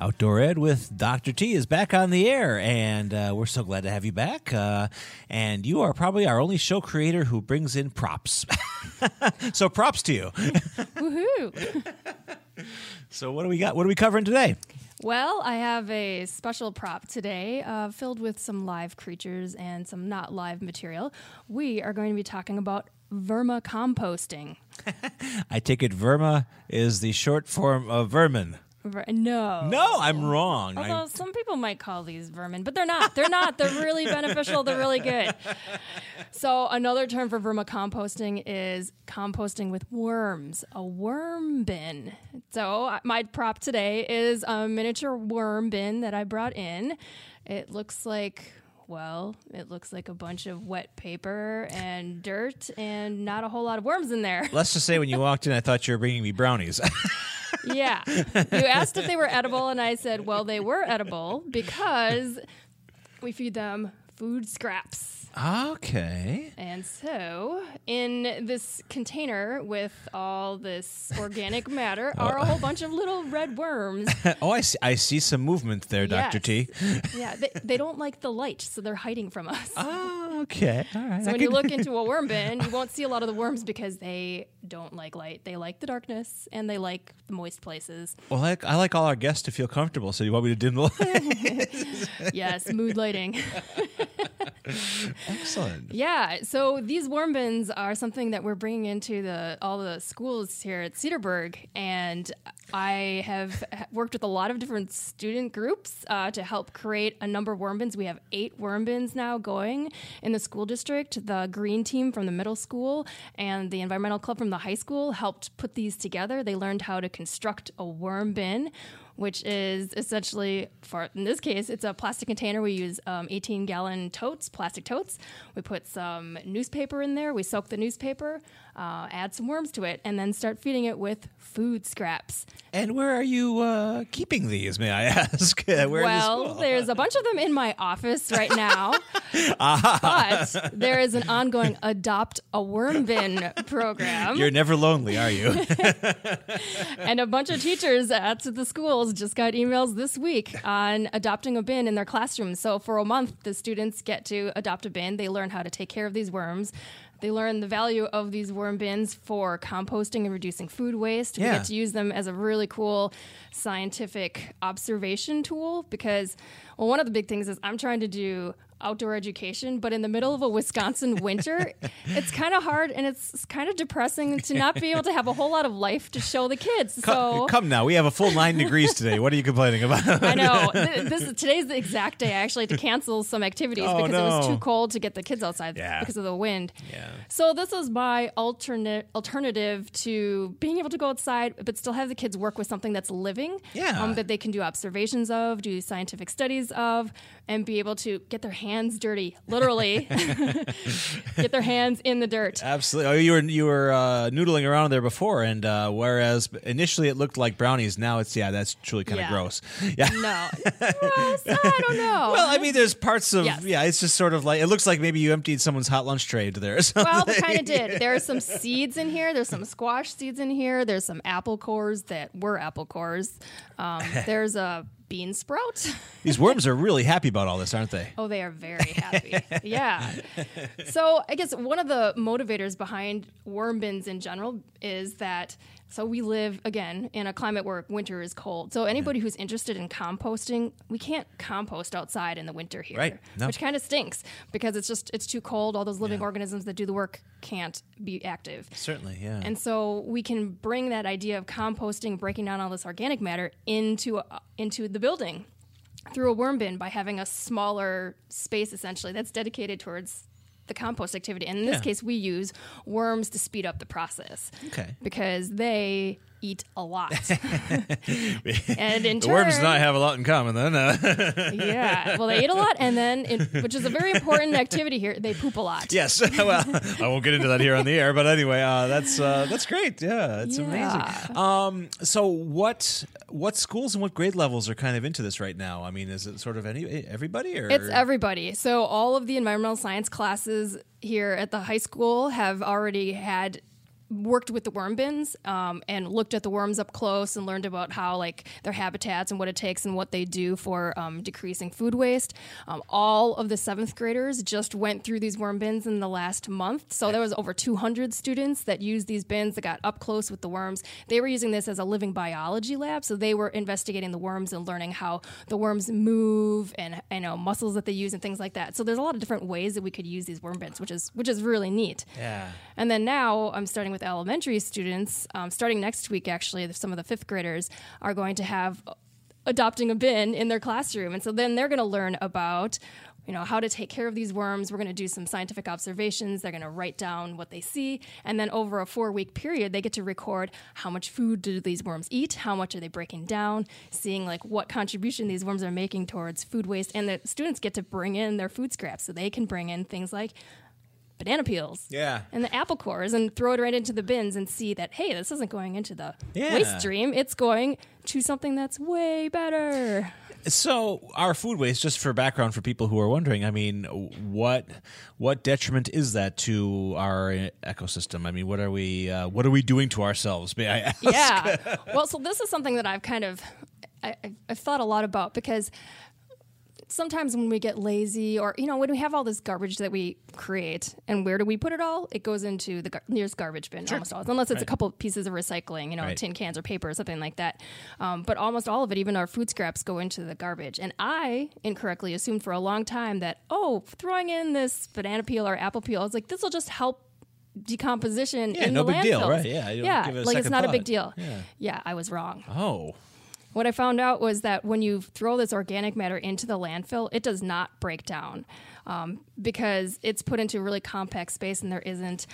Outdoor Ed with Dr. T is back on the air, and uh, we're so glad to have you back. Uh, and you are probably our only show creator who brings in props. so props to you. Woohoo! so what do we got? What are we covering today? Well, I have a special prop today uh, filled with some live creatures and some not live material. We are going to be talking about vermicomposting. I take it verma is the short form of vermin. Ver- no. No, I'm wrong. Although I'm- some people might call these vermin, but they're not. They're not. They're really beneficial. They're really good. So another term for vermicomposting is composting with worms, a worm bin. So my prop today is a miniature worm bin that I brought in. It looks like well, it looks like a bunch of wet paper and dirt and not a whole lot of worms in there. Let's just say when you walked in, I thought you were bringing me brownies. Yeah. You asked if they were edible, and I said, well, they were edible because we feed them food scraps. okay. And so, in this container with all this organic matter are a oh. whole bunch of little red worms. Oh, I see, I see some movement there, Dr. T. Yeah, they, they don't like the light, so they're hiding from us. Oh, okay. All right. So I when you look into a worm bin, you won't see a lot of the worms because they don't like light. They like the darkness and they like the moist places. well, I, I like all our guests to feel comfortable, so you want me to dim the light? Yes, mood lighting. Excellent. Yeah, so these worm bins are something that we're bringing into the all the schools here at Cedarburg, and I have worked with a lot of different student groups uh, to help create a number of worm bins. We have eight worm bins now going in the school district. The green team from the middle school and the environmental club from the high school helped put these together. They learned how to construct a worm bin which is essentially for in this case it's a plastic container we use um, 18 gallon totes plastic totes we put some newspaper in there we soak the newspaper uh, add some worms to it and then start feeding it with food scraps And where are you uh, keeping these, may I ask? where in the well there's a bunch of them in my office right now but there is an ongoing adopt a worm bin program You're never lonely, are you? and a bunch of teachers at the schools just got emails this week on adopting a bin in their classrooms. So for a month, the students get to adopt a bin. They learn how to take care of these worms. They learn the value of these worm bins for composting and reducing food waste. We get to use them as a really cool scientific observation tool because, well, one of the big things is I'm trying to do outdoor education, but in the middle of a Wisconsin winter, it's kind of hard and it's kind of depressing to not be able to have a whole lot of life to show the kids. So come, come now. We have a full nine degrees today. What are you complaining about? I know Th- this is today's the exact day I actually had to cancel some activities Oh, because it was too cold to get the kids outside Yeah. because of the wind. Yeah. So this is my alternate alternative to being able to go outside but still have the kids work with something that's living. Yeah. Um, that they can do observations of, do scientific studies of, and be able to get their hands hands dirty, literally. get their hands in the dirt. Absolutely. Oh, you were you were uh, noodling around there before, and uh, whereas initially it looked like brownies, now it's yeah, that's truly kind of Yeah. gross. Yeah. No, Gross, I don't know. Well, I mean, there's parts of Yes. yeah. It's just sort of like it looks like maybe you emptied someone's hot lunch tray into there. Well, we kind of did. There are some seeds in here. There's some squash seeds in here. There's some apple cores that were apple cores. Um, there's a bean sprout. These worms are really happy about all this, aren't they? Oh, they are very happy. yeah. So I guess one of the motivators behind worm bins in general is that so we live again in a climate where winter is cold. So anybody who's interested in composting, we can't compost outside in the winter here, Right. No. which kind of stinks because it's just it's too cold. All those living organisms that do the work can't be active. Certainly, yeah. And so we can bring that idea of composting, breaking down all this organic matter into into the building through a worm bin by having a smaller space essentially that's dedicated towards the compost activity. And in this Yeah. case, we use worms to speed up the process. Okay. Because they eat a lot. and in the turn, worms and I have a lot in common then. Yeah, well, they eat a lot, and then, it, which is a very important activity here, they poop a lot. yes. well, I won't get into that here on the air, but anyway, uh, that's uh, that's great. Yeah, it's Yeah. amazing. Um, so what what schools and what grade levels are kind of into this right now? I mean, is it sort of any everybody or It's everybody. So all of the environmental science classes here at the high school have already had worked with the worm bins um, and looked at the worms up close and learned about how like their habitats and what it takes and what they do for um, decreasing food waste. Um, all of the seventh graders just went through these worm bins in the last month. So there was over 200 students that used these bins that got up close with the worms. They were using this as a living biology lab so they were investigating the worms and learning how the worms move and you know muscles that they use and things like that. So there's a lot of different ways that we could use these worm bins which is which is really neat. Yeah. and then now I'm starting with elementary students. Um, starting next week, actually, some of the fifth graders are going to have adopting a bin in their classroom, and so then they're going to learn about. You know how to take care of these worms. We're going to do some scientific observations. They're going to write down what they see, and then over a four-week period, they get to record how much food do these worms eat, how much are they breaking down, seeing like what contribution these worms are making towards food waste, and the students get to bring in their food scraps, so they can bring in things like banana peels, Yeah. and the apple cores and throw it right into the bins and see that hey this isn't going into the Yeah. waste stream it's going to something that's way better So our food waste, just for background for people who are wondering, I mean, what what detriment is that to our ecosystem? I mean, what are we uh, what are we doing to ourselves? May I ask? yeah well so this is something that i've kind of I, I- i've thought a lot about because sometimes when we get lazy or you know when we have all this garbage that we create and where do we put it all? It goes into the gar- nearest garbage bin almost always unless it's a couple pieces of recycling you know Right. tin cans or paper or something like that. Um, but almost all of it even our food scraps go into the garbage. And i incorrectly assumed for a long time that oh throwing in this banana peel or apple peel i was like this will just help decomposition Yeah, in no the big deal, right, yeah, yeah give it a like it's not a big deal. Yeah. yeah i was wrong. Oh, what I found out was that when you throw this organic matter into the landfill, it does not break down um, because it's put into a really compact space and there isn't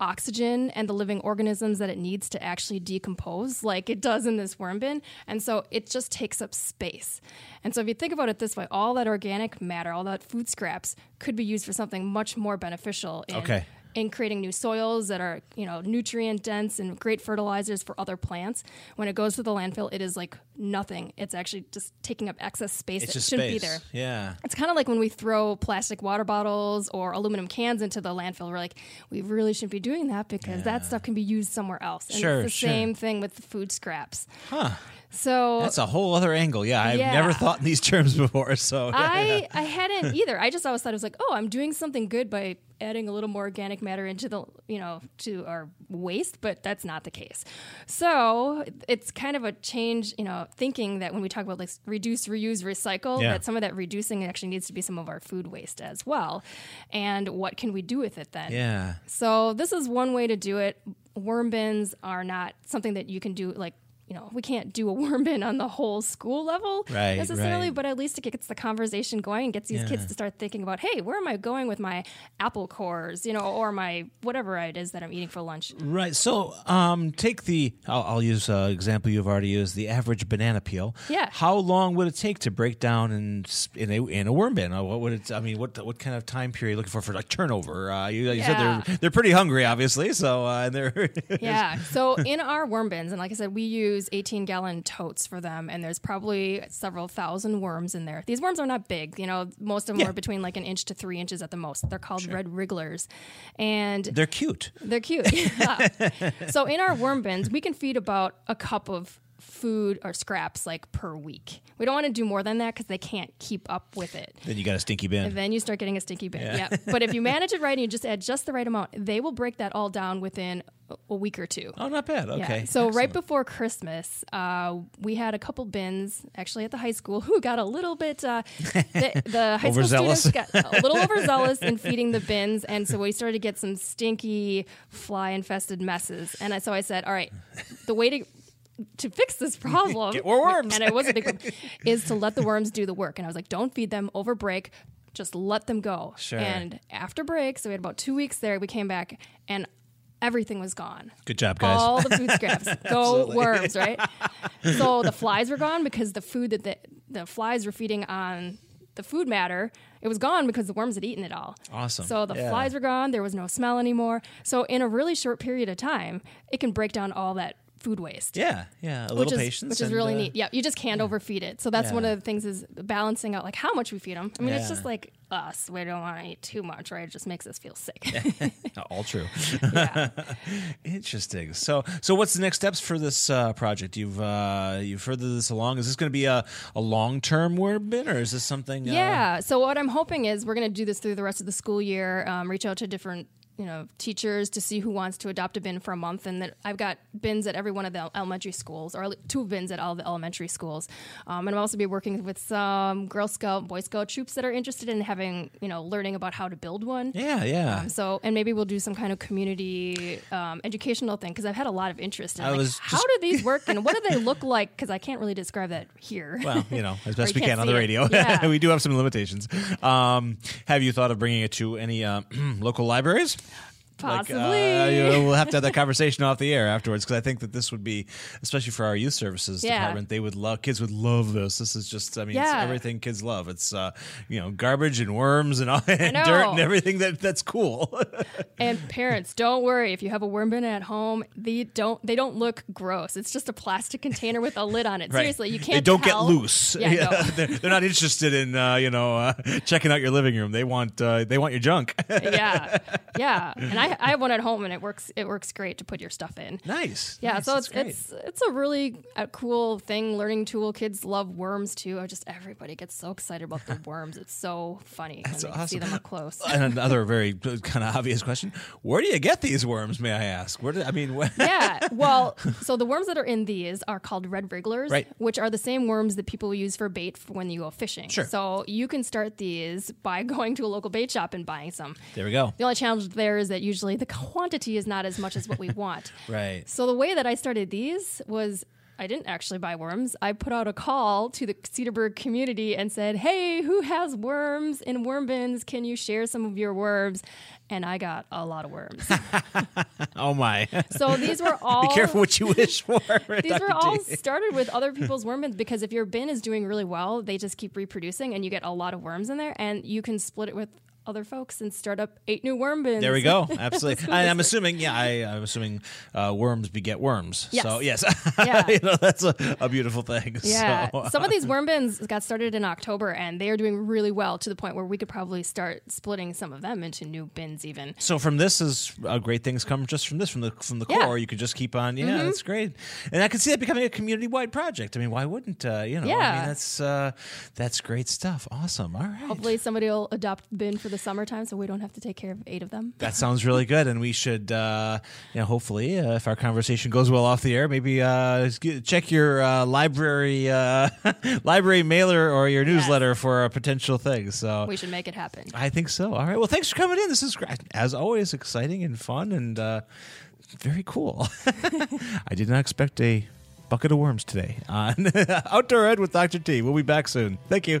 oxygen and the living organisms that it needs to actually decompose like it does in this worm bin. And so it just takes up space. And so if you think about it this way, all that organic matter, all that food scraps could be used for something much more beneficial in Okay. In creating new soils that are you know nutrient dense and great fertilizers for other plants when it goes to the landfill it is like nothing it's actually just taking up excess space it's that shouldn't space. be there Yeah. it's kind of like when we throw plastic water bottles or aluminum cans into the landfill. We're like, we really shouldn't be doing that because that stuff can be used somewhere else. And Sure, it's the sure. same thing with the food scraps. Huh. So That's a whole other angle. Yeah, I've Yeah. never thought in these terms before. So I I hadn't either. I just always thought it was like, oh, I'm doing something good by adding a little more organic matter into the you know to our waste, but that's not the case. So it's kind of a change, you know, thinking that when we talk about like reduce, reuse, recycle, Yeah. that some of that reducing actually needs to be some of our food waste as well. And what can we do with it then? yeah. So this is one way to do it. Worm bins are not something that you can do like you know, we can't do a worm bin on the whole school level Right, necessarily, right. but at least it gets the conversation going and gets these Yeah. kids to start thinking about, hey, where am I going with my apple cores, you know, or my whatever it is that I'm eating for lunch. Right. So, um, take the. I'll, I'll use an example you've already used. The average banana peel. Yeah. How long would it take to break down in in a in a worm bin? What would it? I mean, what what kind of time period are you looking for for like turnover? Uh, you, you Yeah. said they're they're pretty hungry, obviously. So uh, and they're Yeah. So in our worm bins, and like I said, we use 18 gallon totes for them, and there's probably several thousand worms in there. These worms are not big, you know, most of them Yeah. are between like an inch to three inches at the most. They're called red wrigglers. And they're cute. they're cute. Yeah. so in our worm bins, we can feed about a cup of food or scraps like per week. We don't want to do more than that because they can't keep up with it. Then you got a stinky bin. And then you start getting a stinky bin. Yeah. Yeah. but if you manage it right and you just add just the right amount, they will break that all down within a- week or two. oh, not bad. Okay. Yeah. So right before Christmas, uh, we had a couple bins actually at the high school who got a little bit. Uh, the, the high school students got a little overzealous in feeding the bins, and so we started to get some stinky, fly-infested messes. And I, so I said, "All right, the way to." To fix this problem, Get more worms. and it was a big is to let the worms do the work. And I was like, don't feed them over break, just let them go. Sure. And after break, so we had about two weeks there, we came back and everything was gone. Good job, guys. all the food scraps. Go worms right? So the flies were gone because the food that the, the flies were feeding on the food matter it was gone because the worms had eaten it all. Awesome. so the Yeah. flies were gone. There was no smell anymore. So in a really short period of time it can break down all that food waste yeah, yeah. A which little is patience, which is really uh, neat. Yeah, you just can't overfeed it. So that's one of the things is balancing out like how much we feed them. I mean, it's just like us. We don't want to eat too much, right? It just makes us feel sick. All true. yeah. Interesting. So, so what's the next steps for this uh, project? You've uh, you've furthered this along. Is this going to be a, a long term bin, or is this something? Uh, Yeah. So what I'm hoping is we're going to do this through the rest of the school year. Um, reach out to different you know teachers to see who wants to adopt a bin for a month, and that I've got bins at every one of the elementary schools, or two bins at all the elementary schools. Um, and I'll also be working with some Girl Scout, Boy Scout troops that are interested in having you know learning about how to build one. yeah, yeah. Um, so, and maybe we'll do some kind of community um, educational thing because I've had a lot of interest in I like, was how do these work and what do they look like? Because I can't really describe that here. well, you know, as best we can't on the radio. Yeah. we do have some limitations. Um, have you thought of bringing it to any uh, local libraries? Like, Possibly. uh, you know, we'll have to have that conversation off the air afterwards because I think that this would be, especially for our youth services Yeah. department, they would love. Kids would love this. This is just, I mean, it's Yeah. everything kids love. It's uh, you know, garbage and worms and, all, and dirt and everything that that's cool. And parents, don't worry if you have a worm bin at home. They don't they don't look gross. It's just a plastic container with a lid on it. Right. Seriously, you can't. They don't tell. get loose. Yeah, no. they're, they're not interested in uh, you know uh, checking out your living room. They want uh, they want your junk. yeah, yeah. And I, I have one at home, and it works. It works great to put your stuff in. nice. Yeah, Nice. so it's it's it's a really uh cool thing, learning tool. Kids love worms too. I just everybody gets so excited about the worms. It's so funny when they see them up close. and another very kind of obvious question: Where do you get these worms? May I ask? Where do I mean? Where, yeah. Well, so the worms that are in these are called red wrigglers, Right. which are the same worms that people use for bait for when you go fishing. Sure. So you can start these by going to a local bait shop and buying some. There we go. The only challenge there is that usually the quantity is not as much as what we want. Right. So the way that I started these was I didn't actually buy worms. I put out a call to the Cedarburg community and said, "Hey, who has worms in worm bins? Can you share some of your worms?" And I got a lot of worms. Oh my! so these were all Be careful what you wish for. these were all started with other people's worm bins because if your bin is doing really well, they just keep reproducing and you get a lot of worms in there and you can split it with other folks and start up eight new worm bins. There we go. Absolutely. I, I'm assuming, yeah, I, I'm assuming uh, worms beget worms. Yes. So yes, Yeah. you know that's a, a beautiful thing. Yeah. So, Some of these worm bins got started in October and they are doing really well to the point where we could probably start splitting some of them into new bins even. So from this is uh, great things come just from this from the from the Yeah. Mm-hmm. core. You could just keep on. Yeah, that's great. And I can see that becoming a community wide project. I mean, why wouldn't uh, you know? I Yeah. mean, that's uh, that's great stuff. Awesome. All right. Hopefully somebody will adopt bin for the summertime so we don't have to take care of eight of them. That sounds really good, and we should, uh, you know, hopefully, uh, if our conversation goes well off the air, maybe uh, check your uh, library uh, library mailer or your newsletter for a potential thing. So We should make it happen. I think so. All right. Well, thanks for coming in. This is as always exciting and fun and uh, very cool. I did not expect a bucket of worms today on Outdoor Ed with Dr. T. We'll be back soon. Thank you.